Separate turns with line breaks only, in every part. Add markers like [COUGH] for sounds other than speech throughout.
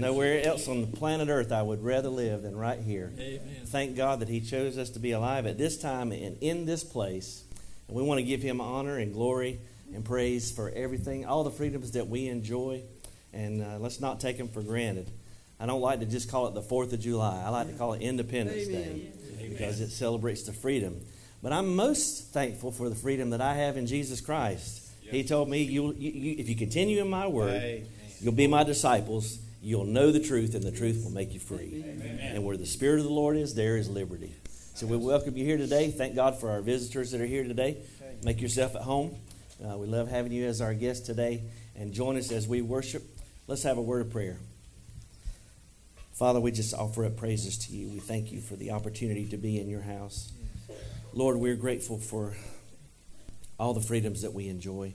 Nowhere else on the planet Earth I would rather live than right here.
Amen.
Thank God that He chose us to be alive at this time and in this place. And we want to give Him honor and glory and praise for everything, all the freedoms that we enjoy. And uh, let's not take them for granted. I don't like to just call it the 4th of July, I like to call it Independence Day because it celebrates the freedom. But I'm most thankful for the freedom that I have in Jesus Christ. He told me, you, you, if you continue in my word,
Amen.
you'll be my disciples. You'll know the truth, and the truth will make you free. Amen. And where the Spirit of the Lord is, there is liberty. So we welcome you here today. Thank God for our visitors that are here today. Make yourself at home. Uh, we love having you as our guest today. And join us as we worship. Let's have a word of prayer. Father, we just offer up praises to you. We thank you for the opportunity to be in your house. Lord, we're grateful for all the freedoms that we enjoy.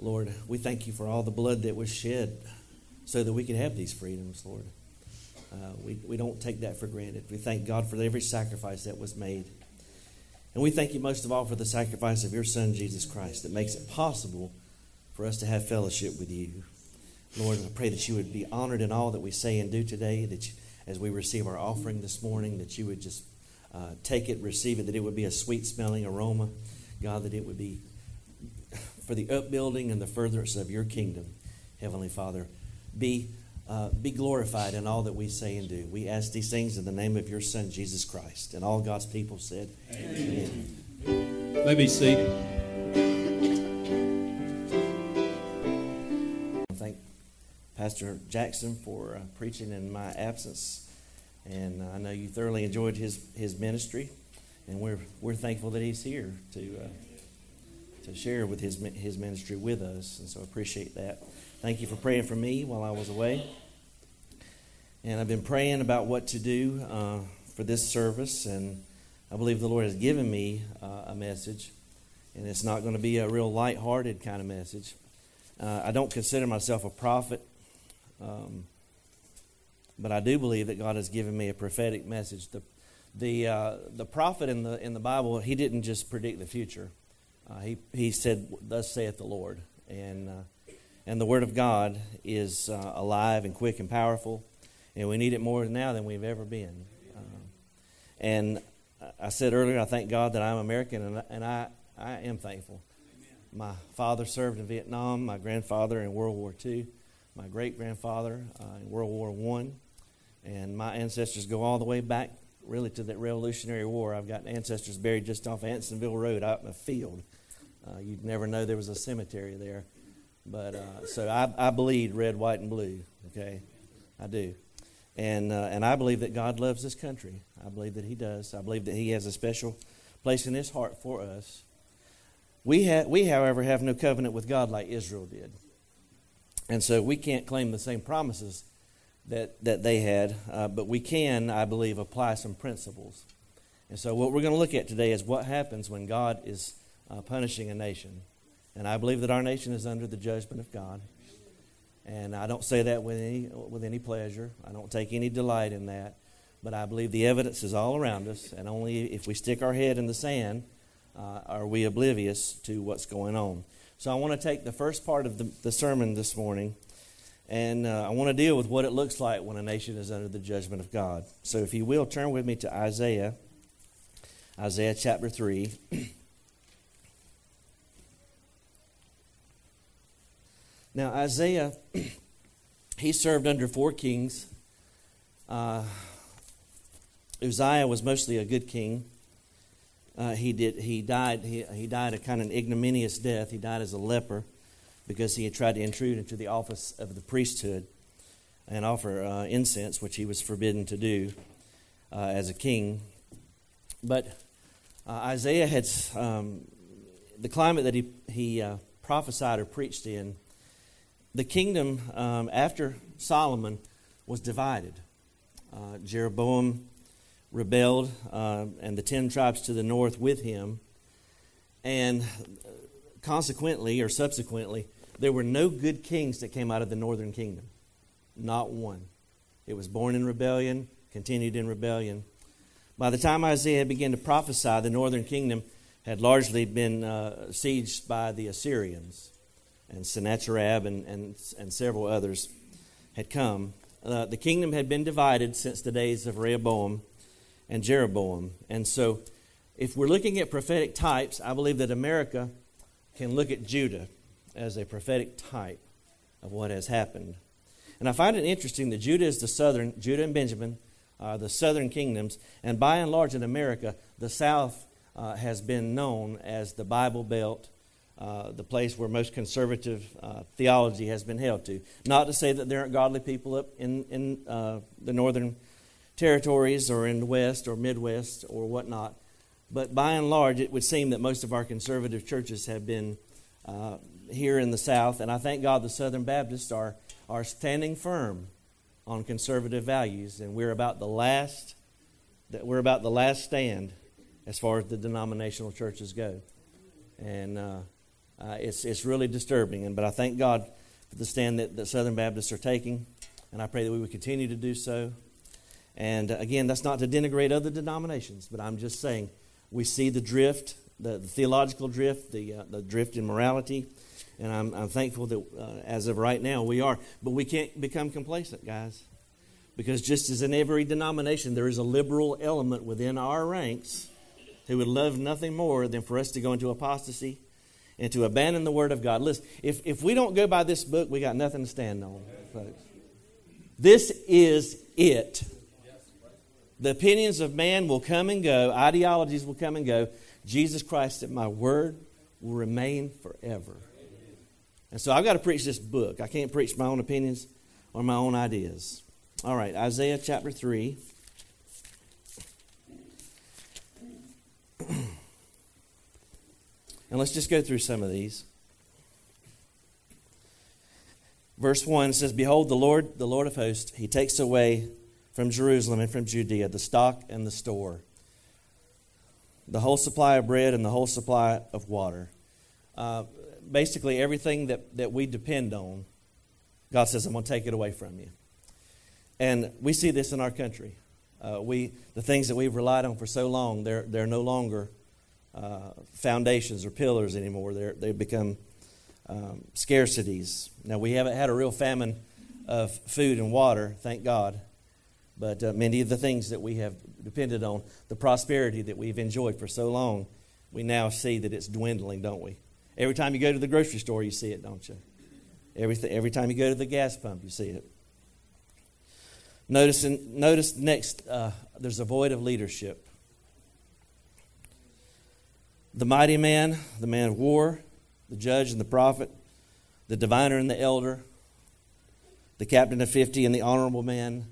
Lord, we thank you for all the blood that was shed so that we can have these freedoms, Lord. Uh, we, we don't take that for granted. We thank God for every sacrifice that was made. And we thank you most of all for the sacrifice of your Son, Jesus Christ, that makes it possible for us to have fellowship with you. Lord, I pray that you would be honored in all that we say and do today, that you, as we receive our offering this morning, that you would just uh, take it, receive it, that it would be a sweet smelling aroma. God, that it would be for the upbuilding and the furtherance of your kingdom. Heavenly Father, be, uh, be glorified in all that we say and do. We ask these things in the name of your Son, Jesus Christ. And all God's people said, Amen.
May be seated.
Thank Pastor Jackson for uh, preaching in my absence. And I know you thoroughly enjoyed his, his ministry. And we're, we're thankful that he's here to, uh, to share with his, his ministry with us. And so I appreciate that. Thank you for praying for me while I was away. And I've been praying about what to do uh, for this service. And I believe the Lord has given me uh, a message. And it's not going to be a real light-hearted kind of message. Uh, I don't consider myself a prophet, um, but I do believe that God has given me a prophetic message. The the uh, the prophet in the in the Bible he didn't just predict the future. Uh, he he said, "Thus saith the Lord," and uh, and the word of God is uh, alive and quick and powerful, and we need it more now than we've ever been. Uh, and I said earlier, I thank God that I'm American, and, and I I am thankful. My father served in Vietnam. My grandfather in World War II. My great grandfather uh, in World War One, and my ancestors go all the way back really to that Revolutionary War. I've got ancestors buried just off Ansonville Road out in a field. Uh, you'd never know there was a cemetery there. But uh, so I, I bleed red, white, and blue. Okay, I do, and uh, and I believe that God loves this country. I believe that He does. I believe that He has a special place in His heart for us. We ha- we, however, have no covenant with God like Israel did, and so we can't claim the same promises that, that they had, uh, but we can, I believe, apply some principles. And so, what we're going to look at today is what happens when God is uh, punishing a nation. And I believe that our nation is under the judgment of God. And I don't say that with any, with any pleasure, I don't take any delight in that. But I believe the evidence is all around us, and only if we stick our head in the sand uh, are we oblivious to what's going on. So, I want to take the first part of the, the sermon this morning and uh, I want to deal with what it looks like when a nation is under the judgment of God. So, if you will, turn with me to Isaiah, Isaiah chapter 3. [CLEARS THROAT] now, Isaiah, [CLEARS THROAT] he served under four kings. Uh, Uzziah was mostly a good king. Uh, he did. He died. He, he died a kind of ignominious death. He died as a leper because he had tried to intrude into the office of the priesthood and offer uh, incense, which he was forbidden to do uh, as a king. But uh, Isaiah had um, the climate that he, he uh, prophesied or preached in. The kingdom um, after Solomon was divided. Uh, Jeroboam rebelled, uh, and the ten tribes to the north with him. And consequently, or subsequently, there were no good kings that came out of the northern kingdom. Not one. It was born in rebellion, continued in rebellion. By the time Isaiah began to prophesy, the northern kingdom had largely been uh, sieged by the Assyrians and Sennacherib and, and, and several others had come. Uh, the kingdom had been divided since the days of Rehoboam and Jeroboam. And so, if we're looking at prophetic types, I believe that America can look at Judah as a prophetic type of what has happened. And I find it interesting that Judah is the southern, Judah and Benjamin are the southern kingdoms, and by and large in America, the south uh, has been known as the Bible Belt, uh, the place where most conservative uh, theology has been held to. Not to say that there aren't godly people up in, in uh, the northern territories or in the west or midwest or whatnot, but by and large, it would seem that most of our conservative churches have been uh, here in the South, and I thank God the Southern Baptists are, are standing firm on conservative values, and we're about the last that we're about the last stand as far as the denominational churches go, and uh, uh, it's it's really disturbing. And but I thank God for the stand that the Southern Baptists are taking, and I pray that we would continue to do so. And uh, again, that's not to denigrate other denominations, but I'm just saying we see the drift, the, the theological drift, the uh, the drift in morality, and I'm, I'm thankful that uh, as of right now we are. But we can't become complacent, guys. Because just as in every denomination, there is a liberal element within our ranks who would love nothing more than for us to go into apostasy and to abandon the Word of God. Listen, if, if we don't go by this book, we got nothing to stand on, folks. This is it. The opinions of man will come and go, ideologies will come and go. Jesus Christ, at my word, will remain forever. And so I've got to preach this book. I can't preach my own opinions or my own ideas. All right, Isaiah chapter 3. Let's just go through some of these. Verse 1 says, Behold, the Lord, the Lord of hosts, he takes away from Jerusalem and from Judea the stock and the store, the whole supply of bread and the whole supply of water. Uh, basically everything that, that we depend on, God says, I'm going to take it away from you. And we see this in our country. Uh, we, the things that we've relied on for so long, they're, they're no longer uh, foundations or pillars anymore. They're, they've become um, scarcities. Now, we haven't had a real famine of food and water, thank God. But uh, many of the things that we have depended on, the prosperity that we've enjoyed for so long, we now see that it's dwindling, don't we? Every time you go to the grocery store, you see it, don't you? Every, every time you go to the gas pump, you see it. Notice, in, notice next, uh, there's a void of leadership. The mighty man, the man of war, the judge and the prophet, the diviner and the elder, the captain of fifty and the honorable man,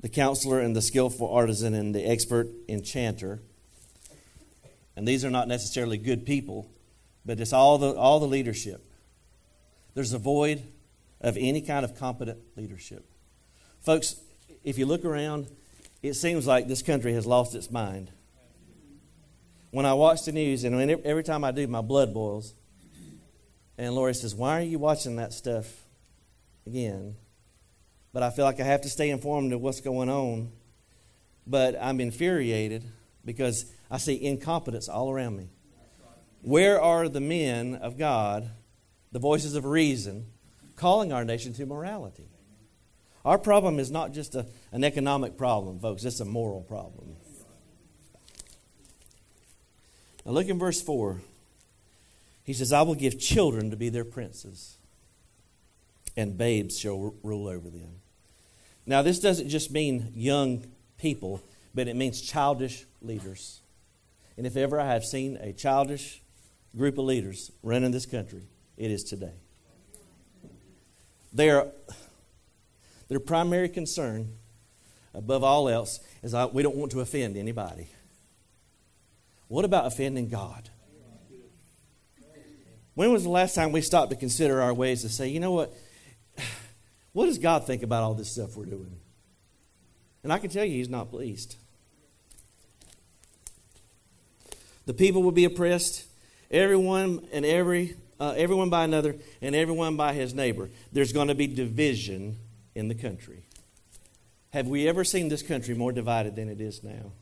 the counselor and the skillful artisan and the expert enchanter. And these are not necessarily good people, but it's all the, all the leadership. There's a void of any kind of competent leadership. Folks, if you look around, it seems like this country has lost its mind. When I watch the news, and every time I do, my blood boils. And Lori says, Why are you watching that stuff again? But I feel like I have to stay informed of what's going on. But I'm infuriated because I see incompetence all around me. Where are the men of God, the voices of reason, calling our nation to morality? Our problem is not just a, an economic problem, folks, it's a moral problem. Now, look in verse 4. He says, I will give children to be their princes, and babes shall rule over them. Now, this doesn't just mean young people, but it means childish leaders. And if ever I have seen a childish group of leaders running this country, it is today. Their, their primary concern, above all else, is I, we don't want to offend anybody. What about offending God? When was the last time we stopped to consider our ways to say, you know what? [SIGHS] What does God think about all this stuff we're doing? And I can tell you, He's not pleased. The people will be oppressed everyone and every uh, everyone by another and everyone by his neighbor. There's going to be division in the country. Have we ever seen this country more divided than it is now?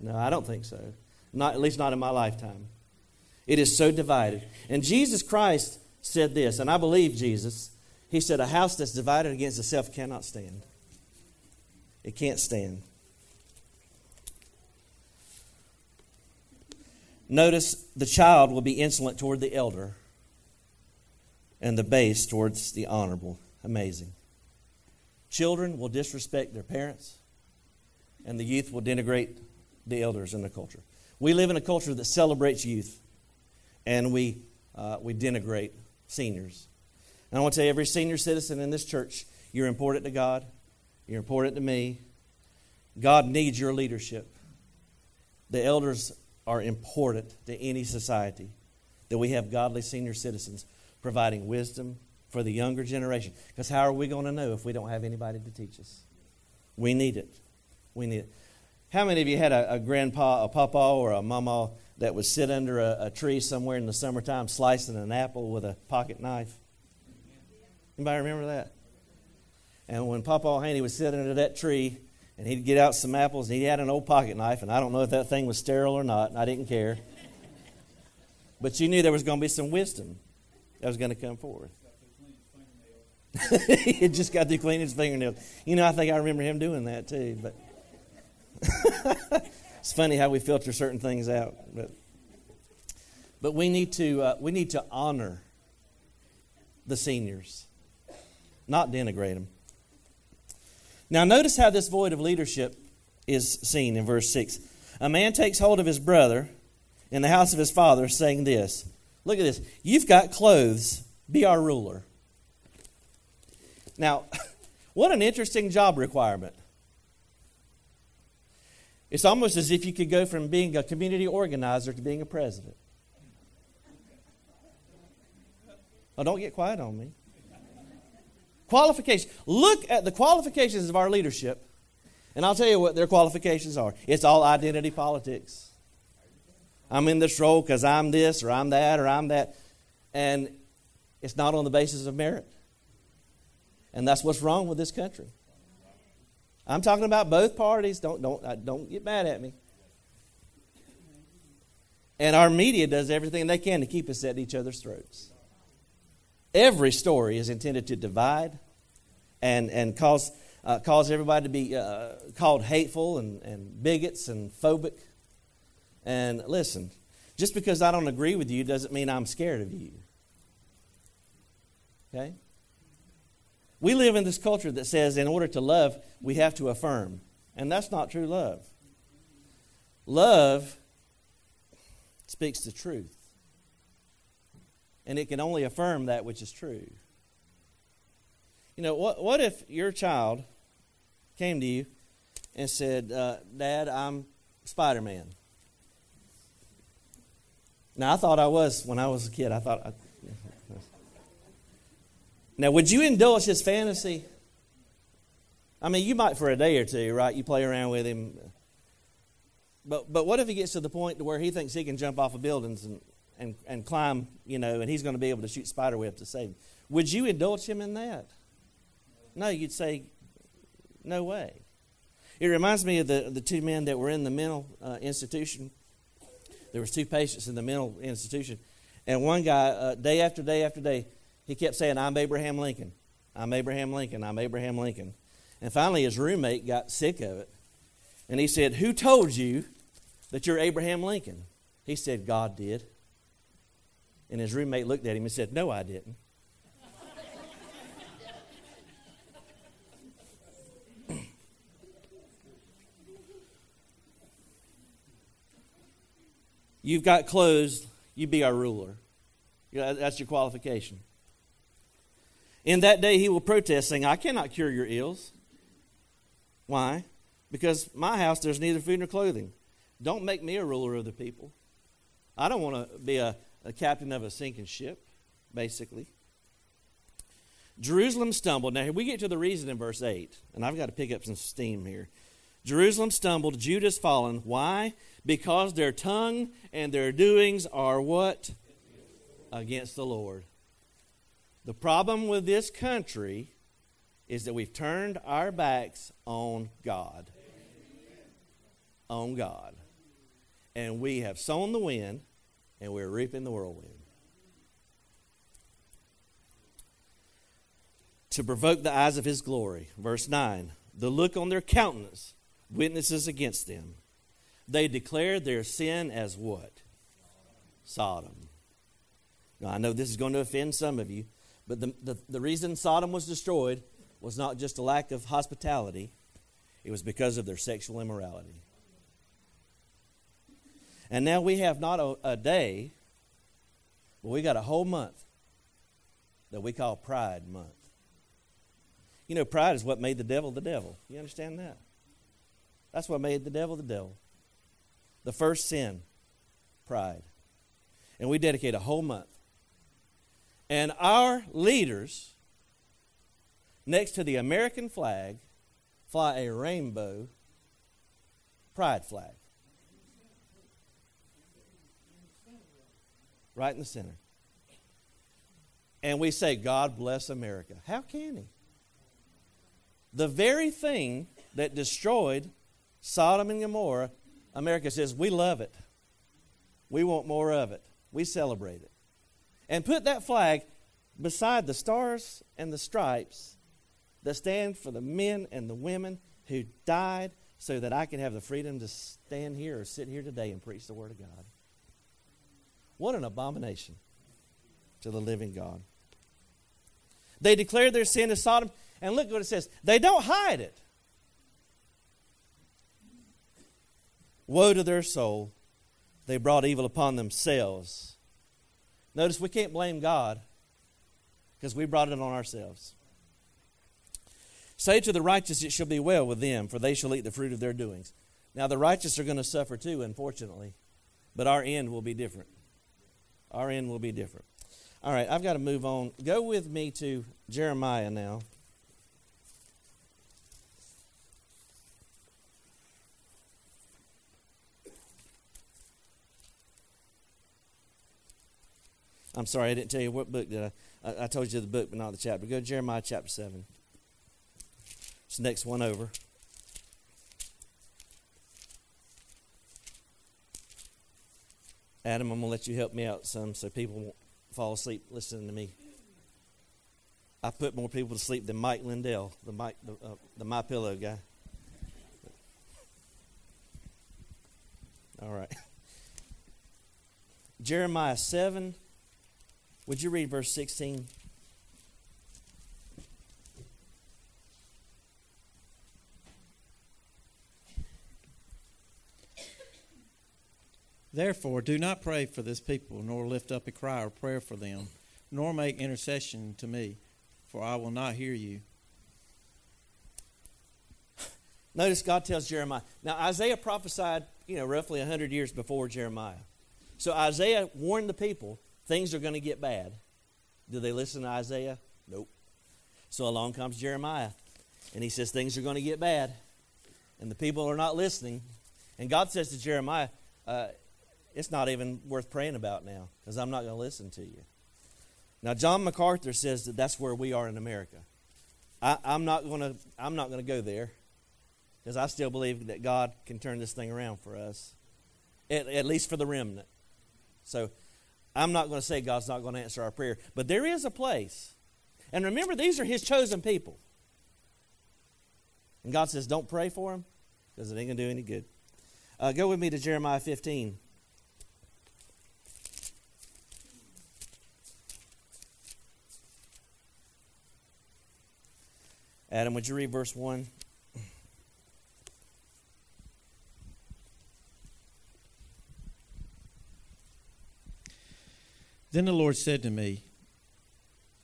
No, I don't think so. Not at least not in my lifetime. It is so divided. And Jesus Christ said this, and I believe Jesus. He said, A house that's divided against itself cannot stand. It can't stand. Notice the child will be insolent toward the elder, and the base towards the honorable. Amazing. Children will disrespect their parents, and the youth will denigrate the elders in the culture. We live in a culture that celebrates youth, and we, uh, we denigrate seniors. And I want to tell you, every senior citizen in this church, you're important to God, you're important to me. God needs your leadership. The elders are important to any society that we have godly senior citizens providing wisdom for the younger generation. Because how are we going to know if we don't have anybody to teach us? We need it. We need it. How many of you had a, a grandpa, a papa, or a mama that would sit under a, a, tree somewhere in the summertime slicing an apple with a pocket knife? Anybody remember that? And when Papa Haney would sit under that tree and he'd get out some apples and he had an old pocket knife, and I don't know if that thing was sterile or not, and I didn't care. But you knew there was going to be some wisdom that was going to come forth. [LAUGHS] he just got to clean his fingernails. You know, I think I remember him doing that too. But [LAUGHS] it's funny how we filter certain things out. But but we need to uh, we need to honor the seniors, not denigrate them. Now, notice how this void of leadership is seen in verse 6. A man takes hold of his brother in the house of his father, saying this Look at this. You've got clothes. Be our ruler. Now, [LAUGHS] what an interesting job requirement. It's almost as if you could go from being a community organizer to being a president. Oh, don't get quiet on me. Qualifications. Look at the qualifications of our leadership, and I'll tell you what their qualifications are. It's all identity politics. I'm in this role because I'm this, or I'm that, or I'm that. And it's not on the basis of merit. And that's what's wrong with this country. I'm talking about both parties. Don't, don't, uh, don't get mad at me. And our media does everything they can to keep us at each other's throats. Every story is intended to divide and, and cause, uh, cause everybody to be uh, called hateful and, and bigots and phobic. And listen, just because I don't agree with you doesn't mean I'm scared of you. Okay? We live in this culture that says in order to love, we have to affirm. And that's not true love. Love speaks the truth and it can only affirm that which is true. You know, what, what if your child came to you and said, uh, Dad, I'm Spider Man? Now, I thought I was when I was a kid. I thought. Now, would you indulge his fantasy? I mean, you might for a day or two, right? You play around with him. But, but what if he gets to the point to where he thinks he can jump off of buildings and, and, and climb, you know, and he's going to be able to shoot spider web to save him. Would you indulge him in that? No, you'd say, no way. It reminds me of the, the two men that were in the mental uh, institution. There was two patients in the mental institution, and one guy, uh, day after day after day, he kept saying, "I'm Abraham Lincoln. I'm Abraham Lincoln. I'm Abraham Lincoln." And finally, his roommate got sick of it, and he said, "Who told you that you're Abraham Lincoln?" He said, "God did." And his roommate looked at him and said, No, I didn't. You've got clothes, you be our ruler. That's your qualification. In that day, he will protest, saying, I cannot cure your ills. Why? Because my house there's neither food nor clothing. Don't make me a ruler of the people. I don't want to be a, a captain of a sinking ship, basically. Jerusalem stumbled. Now, we get to the reason in verse 8, and I've got to pick up some steam here. Jerusalem stumbled, Judah's fallen. Why? Because their tongue and their doings are what? Against the Lord. The problem with this country is that we've turned our backs on God. On God. And we have sown the wind and we're reaping the whirlwind. to provoke the eyes of his glory. Verse 9 The look on their countenance witnesses against them. They declare their sin as what? Sodom. Now, I know this is going to offend some of you, but the, the, the reason Sodom was destroyed was not just a lack of hospitality, it was because of their sexual immorality. And now we have not a, a day, but we got a whole month that we call Pride Month. You know, pride is what made the devil the devil. You understand that? That's what made the devil the devil. The first sin, pride. And we dedicate a whole month. And our leaders, next to the American flag, fly a rainbow pride flag. Right in the center. And we say, God bless America. How can He? The very thing that destroyed Sodom and Gomorrah, America says, we love it. We want more of it. We celebrate it. And put that flag beside the stars and the stripes that stand for the men and the women who died so that I can have the freedom to stand here or sit here today and preach the Word of God. What an abomination to the living God. They declared their sin as Sodom, and look what it says. They don't hide it. Woe to their soul. They brought evil upon themselves. Notice we can't blame God because we brought it on ourselves. Say to the righteous, It shall be well with them, for they shall eat the fruit of their doings. Now, the righteous are going to suffer too, unfortunately, but our end will be different. Our end will be different. All right, I've got to move on. Go with me to Jeremiah now. I'm sorry, I didn't tell you what book did I. I, I told you the book, but not the chapter. Go to Jeremiah chapter 7. It's the next one over. Adam, I'm going to let you help me out some so people won't fall asleep listening to me. I put more people to sleep than Mike Lindell, the Mike, the, uh, the My Pillow guy. All right. [LAUGHS] Jeremiah 7 would you read verse 16?
Therefore, do not pray for this people, nor lift up a cry or prayer for them, nor make intercession to me, for I will not hear you. [LAUGHS]
Notice God tells Jeremiah. Now, Isaiah prophesied, you know, roughly 100 years before Jeremiah. So Isaiah warned the people things are going to get bad. Do they listen to Isaiah? Nope. So along comes Jeremiah, and he says things are going to get bad, and the people are not listening. And God says to Jeremiah, uh, It's not even worth praying about now because I'm not going to listen to you. Now, John MacArthur says that that's where we are in America. I, am not going to. I'm not going to go there because I still believe that God can turn this thing around for us, at, at least for the remnant. So I'm not going to say God's not going to answer our prayer, but there is a place. And remember, these are His chosen people. And God says, don't pray for them because it ain't going to do any good. Uh, go with me to Jeremiah 15. Adam, would you read verse 1?
Then the Lord said to me,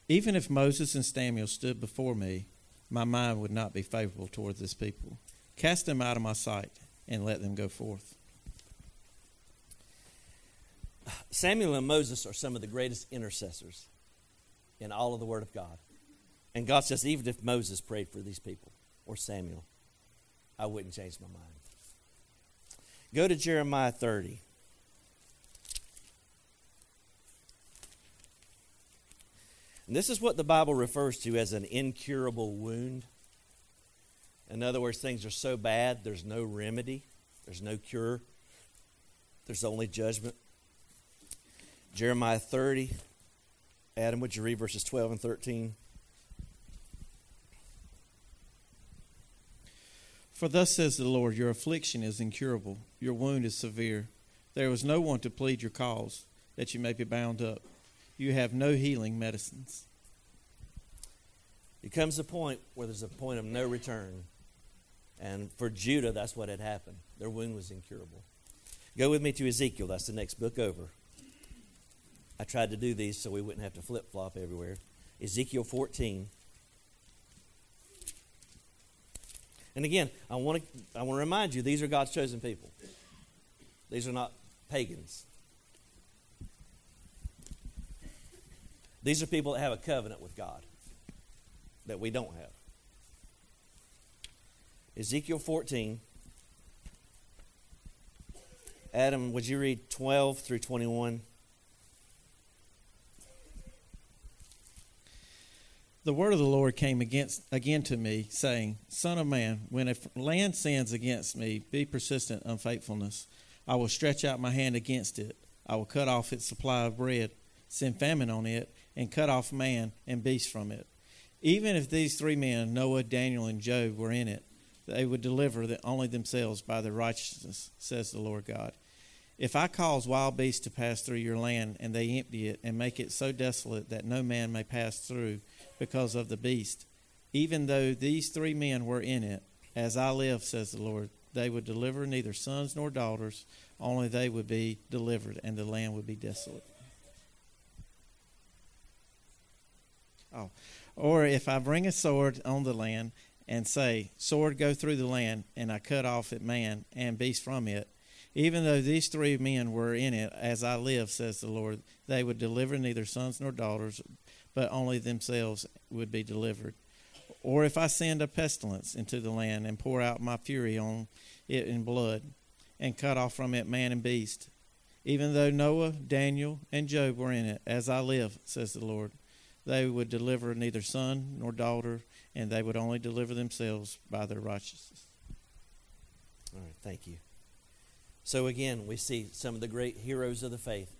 Even if Moses and Samuel stood before me, my mind would not be favorable toward this people. Cast them out of my sight and let them go forth.
Samuel and Moses are some of the greatest intercessors in all of the Word of God. And God says, even if Moses prayed for these people, or Samuel, I wouldn't change my mind. Go to Jeremiah 30. And this is what the Bible refers to as an incurable wound. In other words, things are so bad, there's no remedy, there's no cure, there's only judgment. Jeremiah 30, Adam, would you read verses 12 and 13?
For thus says the Lord, your affliction is incurable, your wound is severe. There is no one to plead your cause, that you may be bound up. You have no healing medicines.
It comes a point where there's a point of no return. And for Judah, that's what had happened. Their wound was incurable. Go with me to Ezekiel. That's the next book over. I tried to do these so we wouldn't have to flip flop everywhere. Ezekiel 14. And again, I want to I want to remind you these are God's chosen people. These are not pagans. These are people that have a covenant with God that we don't have. Ezekiel 14. Adam, would you read 12 through 21?
The word of the Lord came against, again to me, saying, Son of man, when a land sins against me, be persistent unfaithfulness. I will stretch out my hand against it. I will cut off its supply of bread, send famine on it, and cut off man and beast from it. Even if these three men, Noah, Daniel, and Job, were in it, they would deliver the, only themselves by their righteousness, says the Lord God. If I cause wild beasts to pass through your land, and they empty it, and make it so desolate that no man may pass through because of the beast, even though these three men were in it, as I live, says the Lord, they would deliver neither sons nor daughters, only they would be delivered, and the land would be desolate. Oh, or if I bring a sword on the land and say, Sword, go through the land, and I cut off it man and beast from it, even though these three men were in it, as I live, says the Lord, they would deliver neither sons nor daughters, but only themselves would be delivered. Or if I send a pestilence into the land and pour out my fury on it in blood, and cut off from it man and beast, even though Noah, Daniel, and Job were in it, as I live, says the Lord, they would deliver neither son nor daughter, and they would only deliver themselves by their righteousness.
All right, thank you. So again, we see some of the great heroes of the faith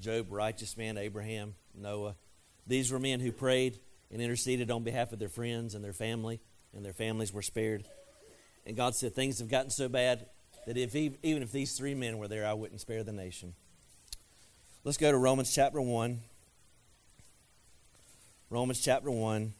Job, righteous man, Abraham, Noah. These were men who prayed and interceded on behalf of their friends and their family, and their families were spared. And God said, Things have gotten so bad that if even if these three men were there, I wouldn't spare the nation. Let's go to Romans chapter 1. Romans chapter 1.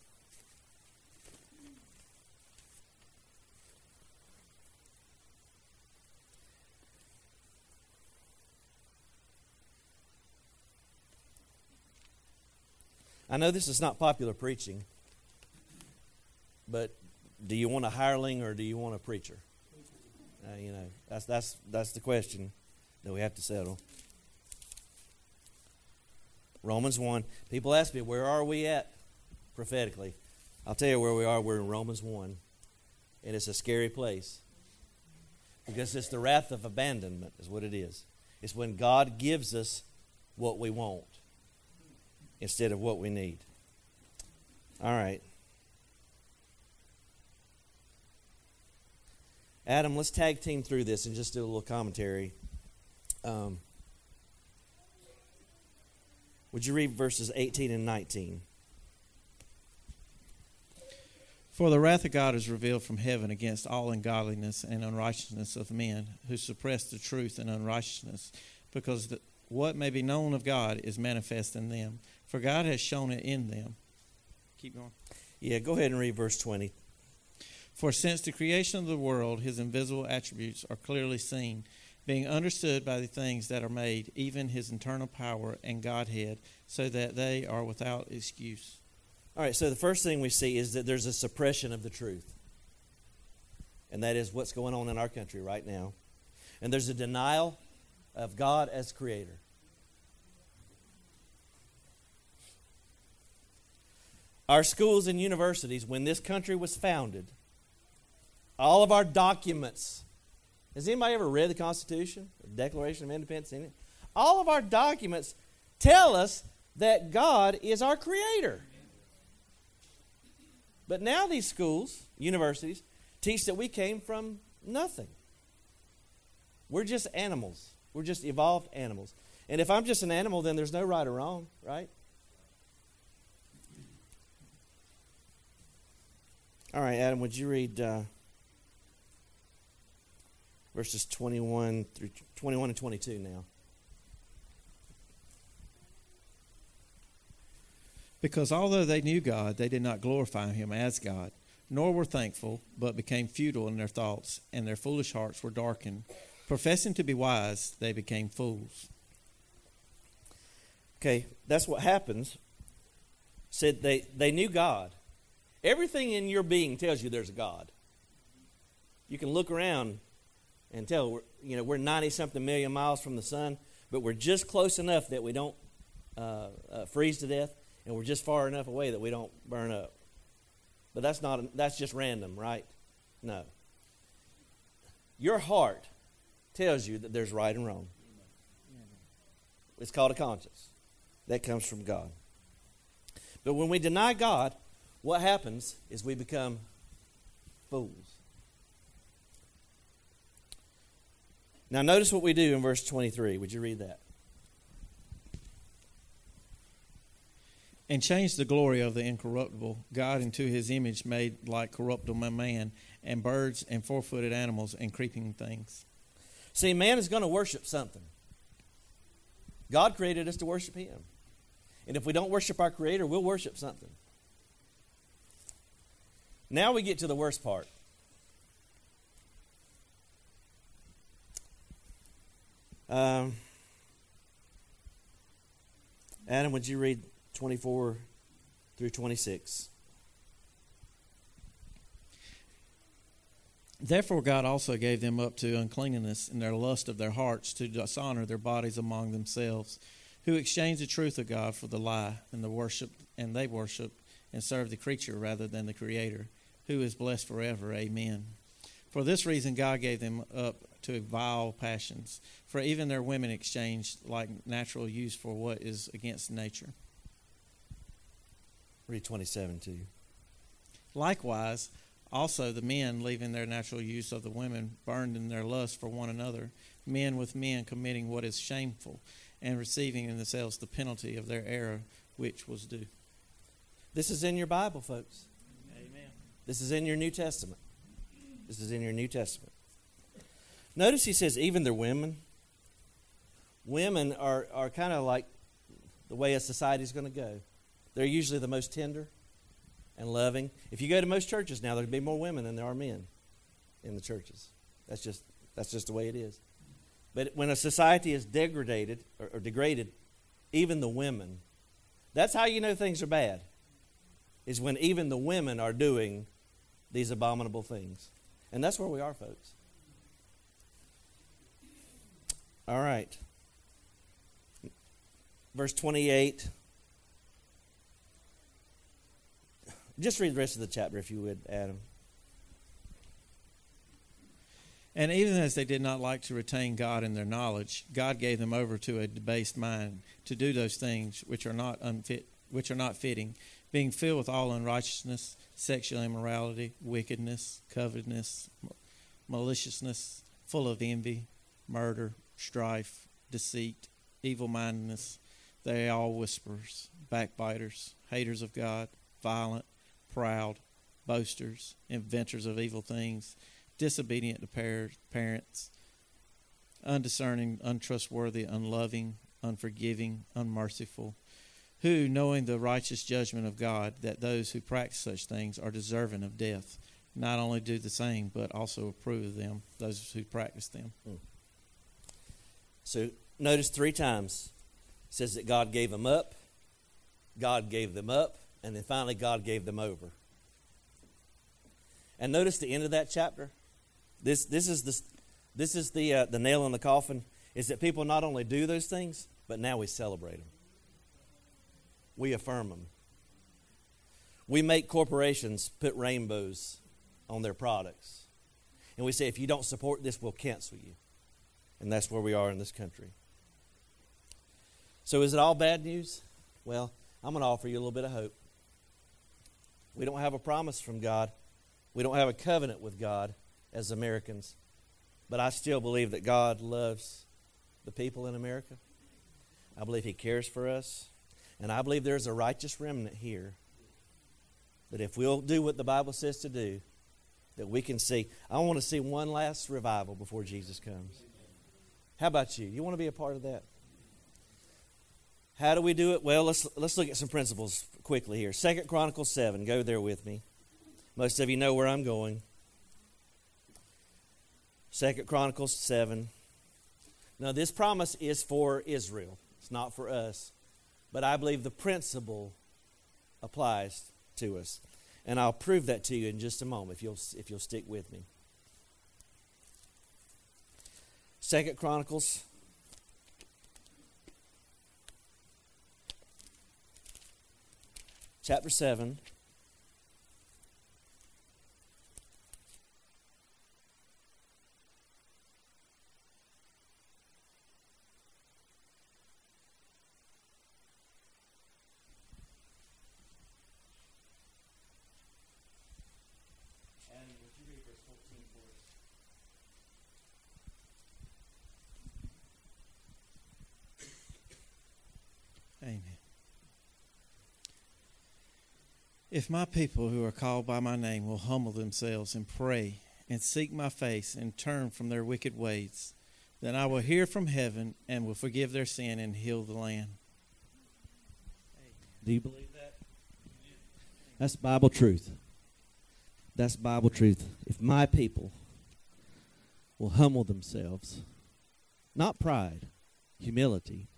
I know this is not popular preaching, but do you want a hireling or do you want a preacher? Uh, you know, that's that's that's the question that we have to settle. Romans 1. People ask me, where are we at prophetically? I'll tell you where we are. We're in Romans 1. And it's a scary place. Because it's the wrath of abandonment, is what it is. It's when God gives us what we want instead of what we need. All right. Adam, let's tag team through this and just do a little commentary. Um, would you read verses 18 and 19?
For the wrath of God is revealed from heaven against all ungodliness and unrighteousness of men who suppress the truth and unrighteousness, because the, what may be known of God is manifest in them, for God has shown it in them. Keep going.
Yeah, go ahead and read verse 20.
For since the creation of the world, his invisible attributes are clearly seen being understood by the things that are made, even his internal power and Godhead, so that they are without excuse.
All right, so the first thing we see is that there's a suppression of the truth. And that is what's going on in our country right now. And there's a denial of God as creator. Our schools and universities, when this country was founded, all of our documents has anybody ever read the Constitution, the Declaration of Independence? In it? All of our documents tell us that God is our creator. But now these schools, universities, teach that we came from nothing. We're just animals. We're just evolved animals. And if I'm just an animal, then there's no right or wrong, right? All right, Adam, would you read uh, verses 21 through 21 and 22 now.
Because although they knew God, they did not glorify him as God, nor were thankful, but became futile in their thoughts, and their foolish hearts were darkened. Professing to be wise, they became fools.
Okay, that's what happens. Said they, they knew God. Everything in your being tells you there's a God. You can look around tell, we're, you know, we're 90 something million miles from the sun, but we're just close enough that we don't uh, uh, freeze to death, and we're just far enough away that we don't burn up. But that's not that's just random, right? No. Your heart tells you that there's right and wrong. It's called a conscience. That comes from God. But when we deny God, what happens is we become fools. Now, notice what we do in verse 23. Would you read that?
And changed the glory of the incorruptible God into his image made like corruptible man, and birds and four footed animals and creeping things.
See, man is going to worship something. God created us to worship him. And if we don't worship our Creator, we'll worship something. Now we get to the worst part. Um, Adam, would you read 24 through 26?
Therefore, God also gave them up to uncleanness in their lust of their hearts to dishonor their bodies among themselves, who exchanged the truth of God for the lie, and the worship and they worshipped and served the creature rather than the Creator, who is blessed forever. Amen. For this reason, God gave them up to vile passions, for even their women exchanged like natural use for what is against nature.
Read 27 too.
Likewise, also the men, leaving their natural use of the women, burned in their lust for one another, men with men committing what is shameful, and receiving in themselves the penalty of their error which was due.
This is in your Bible, folks.
Amen.
This is in your New Testament. This is in your New Testament. Notice he says, even their women. Women are, are kind of like the way a society is going to go. They're usually the most tender and loving. If you go to most churches now, there'll be more women than there are men in the churches. That's just that's just the way it is. But when a society is degraded or, or degraded, even the women, that's how you know things are bad. Is when even the women are doing these abominable things. And that's where we are, folks. All right. Verse 28. Just read the rest of the chapter if you would, Adam.
And even as they did not like to retain God in their knowledge, God gave them over to a debased mind to do those things which are not unfit, which are not fitting, being filled with all unrighteousness, sexual immorality, wickedness, covetousness, maliciousness, full of envy, murder, strife, deceit, evil mindedness. They are all whisperers, backbiters, haters of God, violent, proud, boasters, inventors of evil things, disobedient to parents, undiscerning, untrustworthy, unloving, unforgiving, unmerciful, who, knowing the righteous judgment of God, that those who practice such things are deserving of death, not only do the same, but also approve of them, those who practice them.
Hmm. So notice three times it says that God gave them up, God gave them up, and then finally God gave them over. And notice the end of that chapter. This this is the this is the uh, the nail in the coffin. Is that people not only do those things, but now we celebrate them. We affirm them. We make corporations put rainbows on their products, and we say, if you don't support this, we'll cancel you. And that's where we are in this country. So, is it all bad news? Well, I'm going to offer you a little bit of hope. We don't have a promise from God, we don't have a covenant with God as Americans. But I still believe that God loves the people in America. I believe He cares for us. And I believe there's a righteous remnant here that if we'll do what the Bible says to do, that we can see. I want to see one last revival before Jesus comes. How about you? You want to be a part of that? How do we do it? Well, let's let's look at some principles quickly here. Second Chronicles seven. Go there with me. Most of you know where I'm going. Second Chronicles seven. Now, this promise is for Israel. It's not for us, but I believe the principle applies to us, and I'll prove that to you in just a moment if you'll if you'll stick with me. Second Chronicles chapter 7. And would you read verse 14 for us?
Amen. If my people who are called by my name will humble themselves and pray and seek my face and turn from their wicked ways, then I will hear from heaven and will forgive their sin and heal the land.
Do you believe that? That's Bible truth. That's Bible truth. If my people will humble themselves, not pride, humility,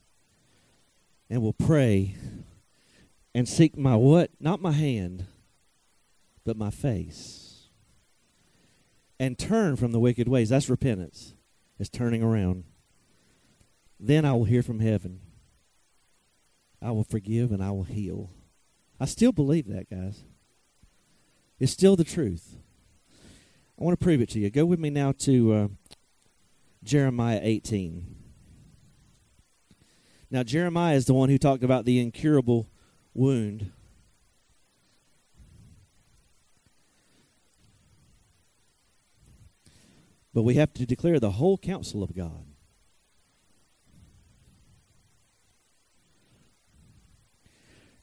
and will pray and seek my what? Not my hand, but my face. And turn from the wicked ways. That's repentance. It's turning around. Then I will hear from heaven. I will forgive and I will heal. I still believe that, guys. It's still the truth. I want to prove it to you. Go with me now to uh, Jeremiah 18. Now, Jeremiah is the one who talked about the incurable wound. But we have to declare the whole counsel of God.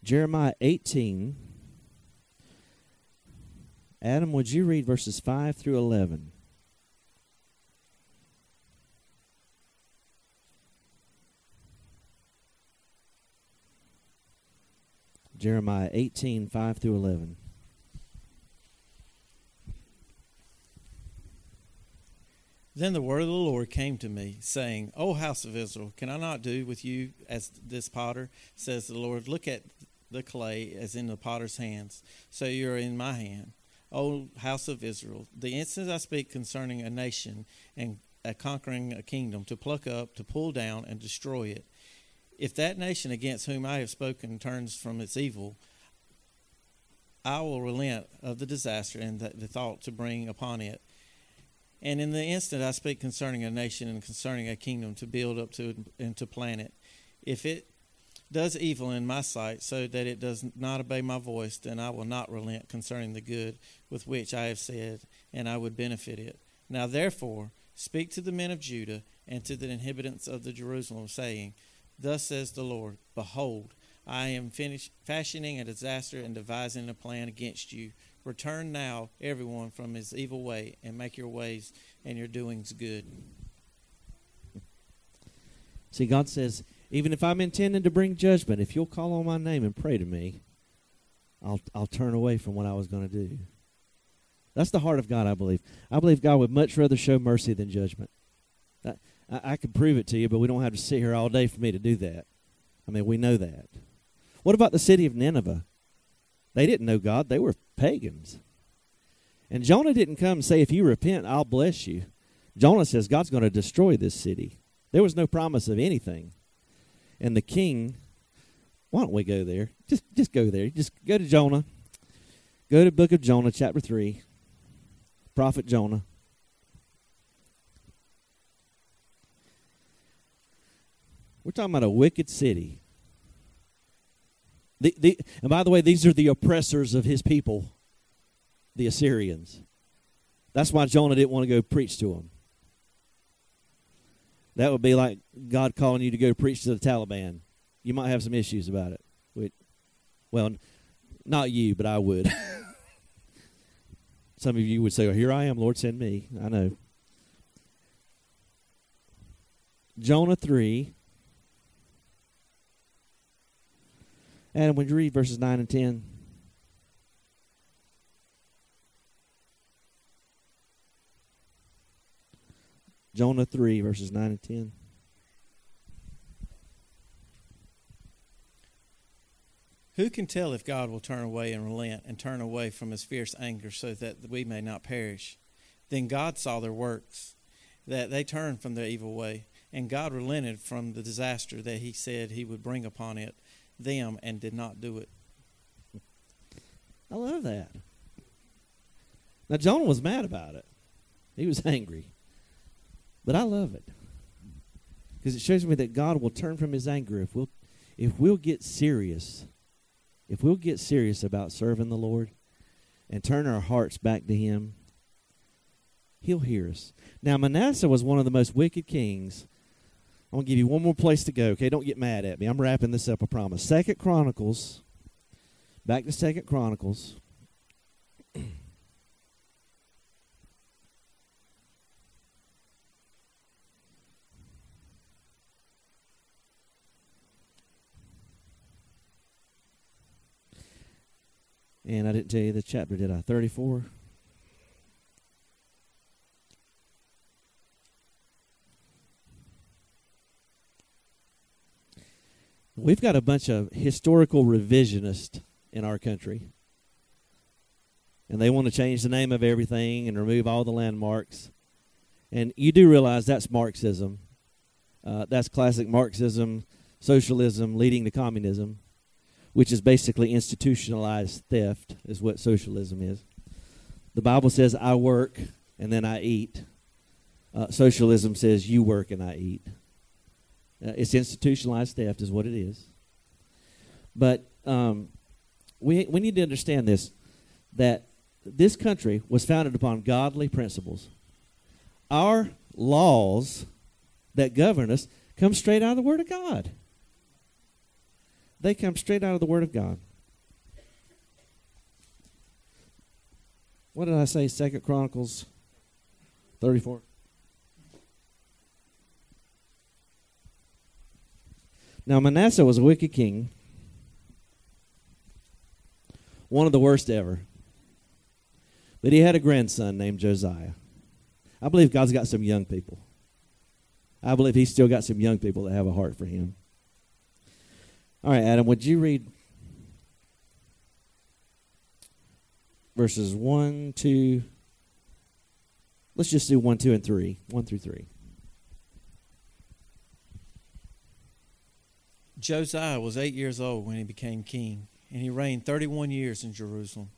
Jeremiah 18. Adam, would you read verses 5 through 11? Jeremiah 18, 5 through 11.
Then the word of the Lord came to me, saying, O house of Israel, can I not do with you as this potter? Says the Lord, Look at the clay as in the potter's hands, so you are in my hand. O house of Israel, the instant I speak concerning a nation and a conquering a kingdom, to pluck up, to pull down, and destroy it, if that nation against whom I have spoken turns from its evil, I will relent of the disaster and the, the thought to bring upon it. And in the instant I speak concerning a nation and concerning a kingdom to build up to and to plant it, if it does evil in my sight, so that it does not obey my voice, then I will not relent concerning the good with which I have said, and I would benefit it. Now therefore, speak to the men of Judah and to the inhabitants of the Jerusalem, saying, Thus says the Lord, Behold, I am finish, fashioning a disaster and devising a plan against you. Return now, everyone, from his evil way, and make your ways and your doings good.
See, God says, even if I'm intending to bring judgment, if you'll call on my name and pray to me, I'll I'll turn away from what I was going to do. That's the heart of God, I believe. I believe God would much rather show mercy than judgment. I, I, I can prove it to you, but we don't have to sit here all day for me to do that. I mean, we know that. What about the city of Nineveh? They didn't know God, they were pagans. And Jonah didn't come and say, If you repent, I'll bless you. Jonah says, God's going to destroy this city. There was no promise of anything. And the king, why don't we go there? Just just go there. Just go to Jonah. Go to book of Jonah, chapter 3. Prophet Jonah. We're talking about a wicked city. The, the, and by the way, these are the oppressors of his people, the Assyrians. That's why Jonah didn't want to go preach to them. That would be like God calling you to go preach to the Taliban. You might have some issues about it. Well, not you, but I would. [LAUGHS] Some of you would say, oh, Here I am, Lord, send me. I know. Jonah 3. And would you read verses 9 and 10? Jonah 3, verses 9 and 10.
Who can tell if God will turn away and relent and turn away from his fierce anger so that we may not perish? Then God saw their works, that they turned from their evil way, and God relented from the disaster that he said he would bring upon it them and did not do it.
I love that. Now Jonah was mad about it. He was [LAUGHS] angry. But I love it. Because it shows me that God will turn from his anger if we'll if we'll get serious. If we'll get serious about serving the Lord and turn our hearts back to him, he'll hear us. Now Manasseh was one of the most wicked kings. I'm gonna give you one more place to go, okay? Don't get mad at me. I'm wrapping this up, I promise. Second Chronicles. Back to Second Chronicles. And I didn't tell you the chapter, did I? 34? We've got a bunch of historical revisionists in our country. And they want to change the name of everything and remove all the landmarks. And you do realize that's Marxism. Uh, that's classic Marxism, socialism leading to communism which is basically institutionalized theft, is what socialism is. The Bible says, I work and then I eat. Uh, socialism says, you work and I eat. Uh, it's institutionalized theft, is what it is. But um, we, we need to understand this that this country was founded upon godly principles. Our laws that govern us come straight out of the Word of God. They come straight out of the Word of God. What did I say? Second Chronicles 34. Now Manasseh was a wicked king, one of the worst ever. But he had a grandson named Josiah. I believe God's got some young people. I believe he's still got some young people that have a heart for him. All right, Adam, would you read verses 1, 2, let's just do 1, 2, and 3. 1 through 3.
Josiah was eight years old when he became king, and he reigned 31 years in Jerusalem.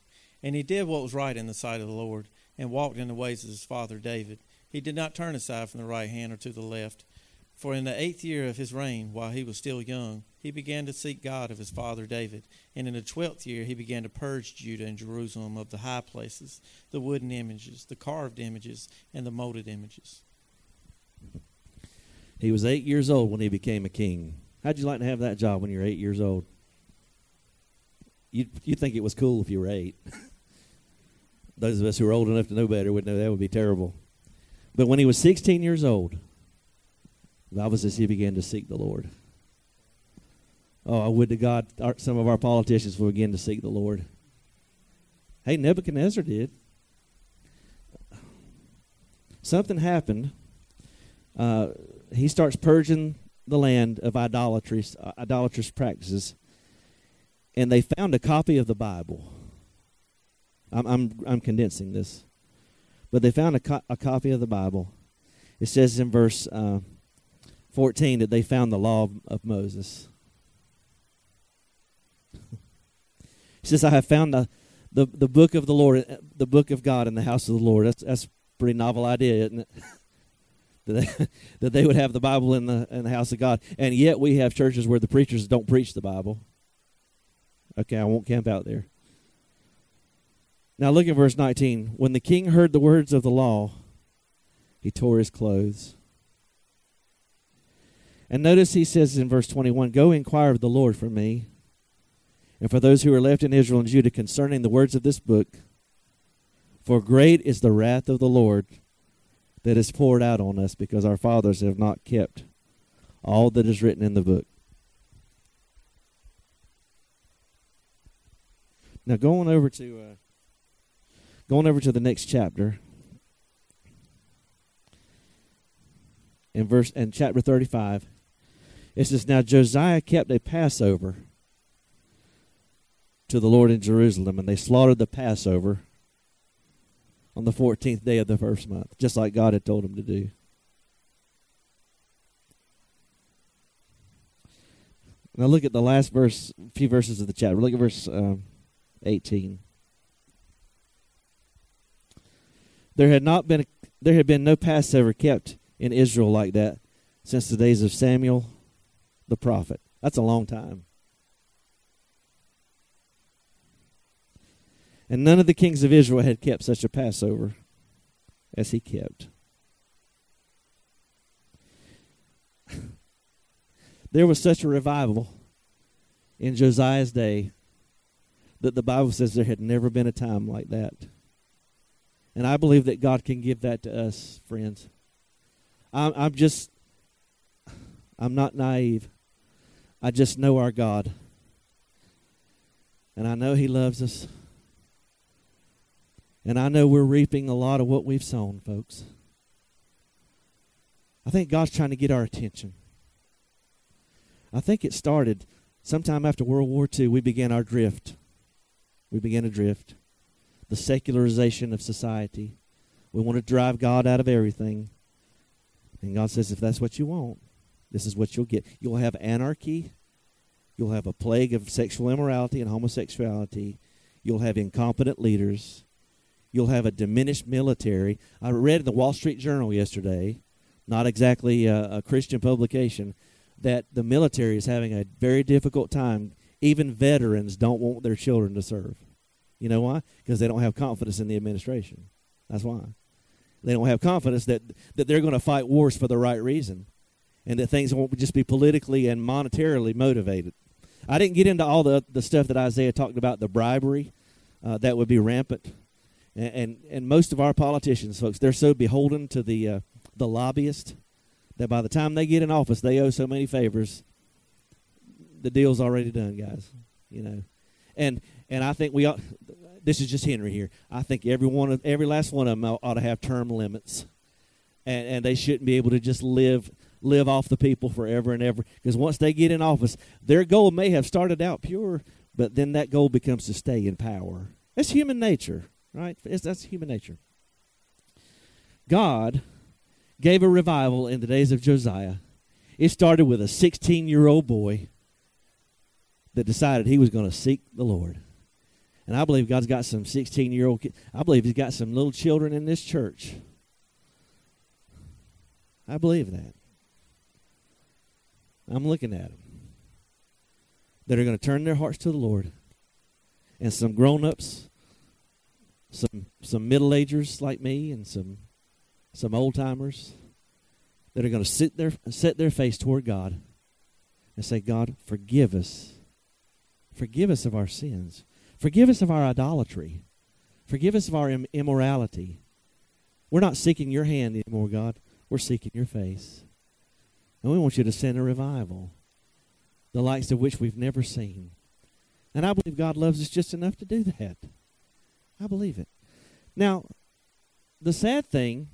And he did what was right in the sight of the Lord, and walked in the ways of his father David. He did not turn aside from the right hand or to the left. For in the eighth year of his reign, while he was still young, he began to seek God of his father David. And in the twelfth year, he began to purge Judah and Jerusalem of the high places, the wooden images, the carved images, and the molded images.
He was eight years old when he became a king. How'd you like to have that job when you're eight years old? You'd, you'd think it was cool if you were eight. [LAUGHS] Those of us who are old enough to know better would know that would be terrible. But when he was 16 years old, the Bible says he began to seek the Lord. Oh, I would to God our, some of our politicians will begin to seek the Lord. Hey, Nebuchadnezzar did. Something happened. Uh, he starts purging the land of idolatries, uh, idolatrous practices, and they found a copy of the Bible. I'm I'm, I'm condensing this, but they found a, co- a copy of the Bible. It says in verse uh, 14 that they found the law of, Moses. he says, I have found the, the, the book of the Lord, the book of God in the house of the Lord. That's, that's a pretty novel idea, isn't it? [LAUGHS] [LAUGHS] that, they, that they would have the Bible in the, in the house of God. And yet we have churches where the preachers don't preach the Bible. Okay, I won't camp out there. Now look at verse 19. When the king heard the words of the law, he tore his clothes. And notice he says in verse 21 Go inquire of the Lord for me and for those who are left in Israel and Judah concerning the words of this book. For great is the wrath of the Lord that is poured out on us because our fathers have not kept all that is written in the book. Now going over to uh, going over to the next chapter. In verse in chapter 35 it says now Josiah kept a Passover to the Lord in Jerusalem and they slaughtered the Passover on the 14th day of the first month just like God had told him to do. Now look at the last verse, few verses of the chapter. Look at verse um, 18. There had not been there had been no Passover kept in Israel like that since the days of Samuel the prophet. That's a long time. And none of the kings of Israel had kept such a Passover as he kept. [LAUGHS] there was such a revival in Josiah's day that the Bible says there had never been a time like that. And I believe that God can give that to us, friends. I'm, I'm just, I'm not naive. I just know our God. And I know He loves us. And I know we're reaping a lot of what we've sown, folks. I think God's trying to get our attention. I think it started sometime after World War II, we began our drift. We began a drift. The secularization of society. We want to drive God out of everything. And God says, if that's what you want, this is what you'll get. You'll have anarchy. You'll have a plague of sexual immorality and homosexuality. You'll have incompetent leaders. You'll have a diminished military. I read in the Wall Street Journal yesterday, not exactly a, a Christian publication, that the military is having a very difficult time. Even veterans don't want their children to serve. You know why? Because they don't have confidence in the administration. That's why. They don't have confidence that, that they're going to fight wars for the right reason and that things won't just be politically and monetarily motivated. I didn't get into all the, the stuff that Isaiah talked about, the bribery uh, that would be rampant. And, and, and most of our politicians, folks, they're so beholden to the, uh, the lobbyist that by the time they get in office, they owe so many favors. The deal's already done, guys. You know, and and I think we ought, this is just Henry here. I think every one of every last one of them ought to have term limits, and and they shouldn't be able to just live live off the people forever and ever. Because once they get in office, their goal may have started out pure, but then that goal becomes to stay in power. That's human nature, right? It's, that's human nature. God gave a revival in the days of Josiah. It started with a 16 year old boy that decided he was going to seek the Lord. And I believe God's got some 16 year old kids. I believe He's got some little children in this church. I believe that. I'm looking at them that are going to turn their hearts to the Lord. And some grown ups, some some middle agers like me, and some some old timers that are going to sit their set their face toward God and say, God, forgive us. Forgive us of our sins. Forgive us of our idolatry. Forgive us of our Im- immorality. We're not seeking your hand anymore, God. We're seeking your face. And we want you to send a revival, the likes of which we've never seen. And I believe God loves us just enough to do that. I believe it. Now, the sad thing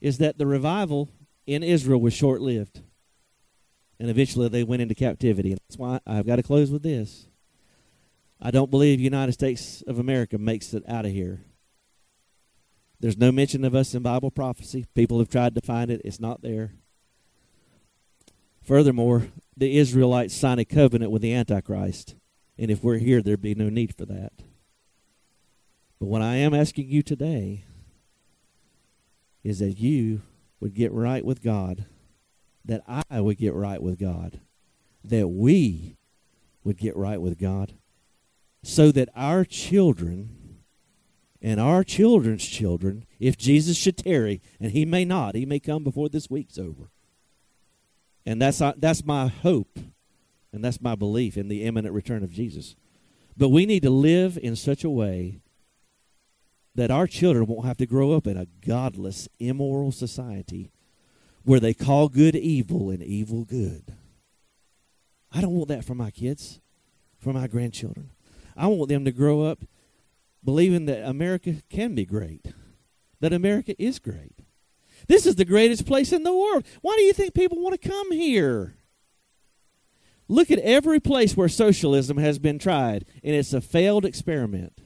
is that the revival in Israel was short lived. And eventually they went into captivity. And that's why I've got to close with this. I don't believe United States of America makes it out of here. There's no mention of us in Bible prophecy. People have tried to find it, it's not there. Furthermore, the Israelites signed a covenant with the Antichrist. And if we're here, there'd be no need for that. But what I am asking you today is that you would get right with God, that I would get right with God, that we would get right with God, so that our children and our children's children, if Jesus should tarry, and he may not, he may come before this week's over, and that's, uh, that's my hope and that's my belief in the imminent return of Jesus. But we need to live in such a way that our children won't have to grow up in a godless, immoral society where they call good evil and evil good. I don't want that for my kids, for my grandchildren. I want them to grow up believing that America can be great, that America is great. This is the greatest place in the world. Why do you think people want to come here? Look at every place where socialism has been tried, and it's a failed experiment.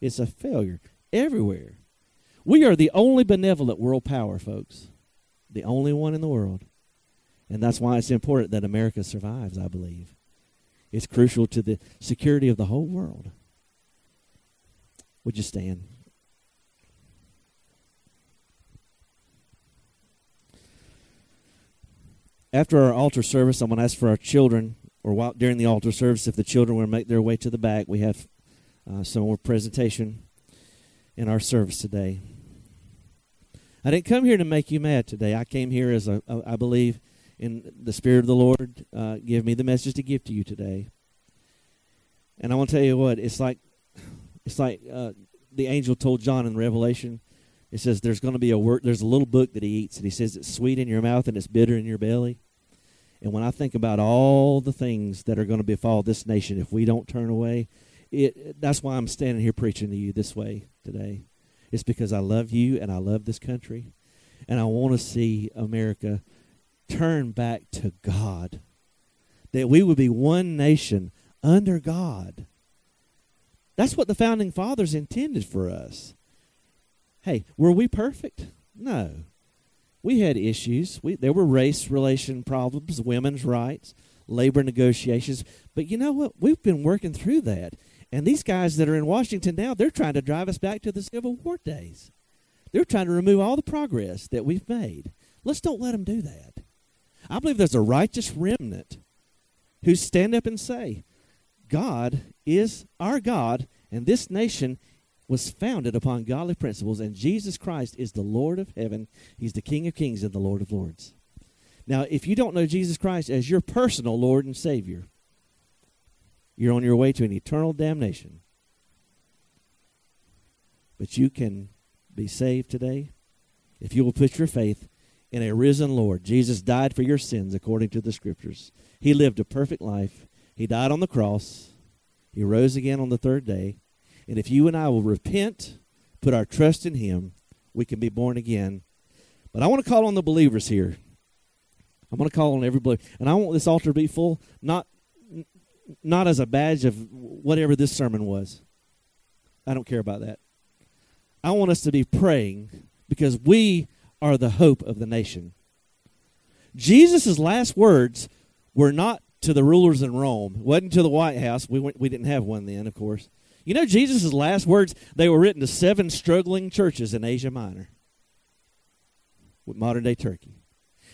It's a failure everywhere. We are the only benevolent world power, folks. The only one in the world. And that's why it's important that America survives, I believe. It's crucial to the security of the whole world. Would you stand? After our altar service, I'm going to ask for our children, or while, during the altar service, if the children will make their way to the back, we have uh, some more presentation in our service today. I didn't come here to make you mad today. I came here as a, a I believe in the Spirit of the Lord. Uh, give me the message to give to you today. And I want to tell you what it's like. It's like uh, the angel told John in Revelation. It says there's going to be a word. There's a little book that he eats, and he says it's sweet in your mouth and it's bitter in your belly. And when I think about all the things that are going to befall this nation if we don't turn away, it, that's why I'm standing here preaching to you this way today. It's because I love you and I love this country. And I want to see America turn back to God. That we would be one nation under God. That's what the founding fathers intended for us. Hey, were we perfect? No. We had issues. We, there were race relation problems, women's rights, labor negotiations. But you know what? We've been working through that. And these guys that are in Washington now, they're trying to drive us back to the Civil War days. They're trying to remove all the progress that we've made. Let's don't let them do that. I believe there's a righteous remnant who stand up and say, God is our God, and this nation was founded upon godly principles, and Jesus Christ is the Lord of heaven. He's the King of kings and the Lord of lords. Now, if you don't know Jesus Christ as your personal Lord and Savior, you're on your way to an eternal damnation. But you can be saved today if you will put your faith in a risen Lord. Jesus died for your sins according to the Scriptures. He lived a perfect life. He died on the cross. He rose again on the third day. And if you and I will repent, put our trust in Him, we can be born again. But I want to call on the believers here. I'm going to call on every believer. And I want this altar to be full, not not as a badge of whatever this sermon was. I don't care about that. I want us to be praying because we are the hope of the nation. Jesus' last words were not to the rulers in Rome. It wasn't to the White House. We, went, we didn't have one then, of course. You know, Jesus' last words, they were written to seven struggling churches in Asia Minor, with modern day Turkey.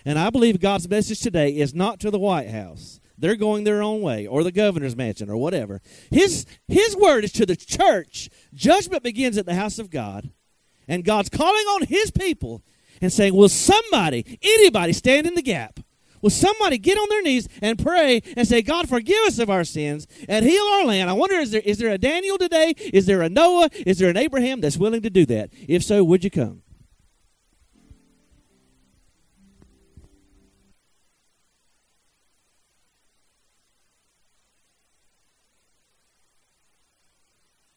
And I believe God's message today is not to the White House. They're going their own way, or the governor's mansion, or whatever. His, his word is to the church. Judgment begins at the house of God. And God's calling on his people and saying, Will somebody, anybody, stand in the gap? Will somebody get on their knees and pray and say, God, forgive us of our sins and heal our land? I wonder, is there, is there a Daniel today? Is there a Noah? Is there an Abraham that's willing to do that? If so, would you come?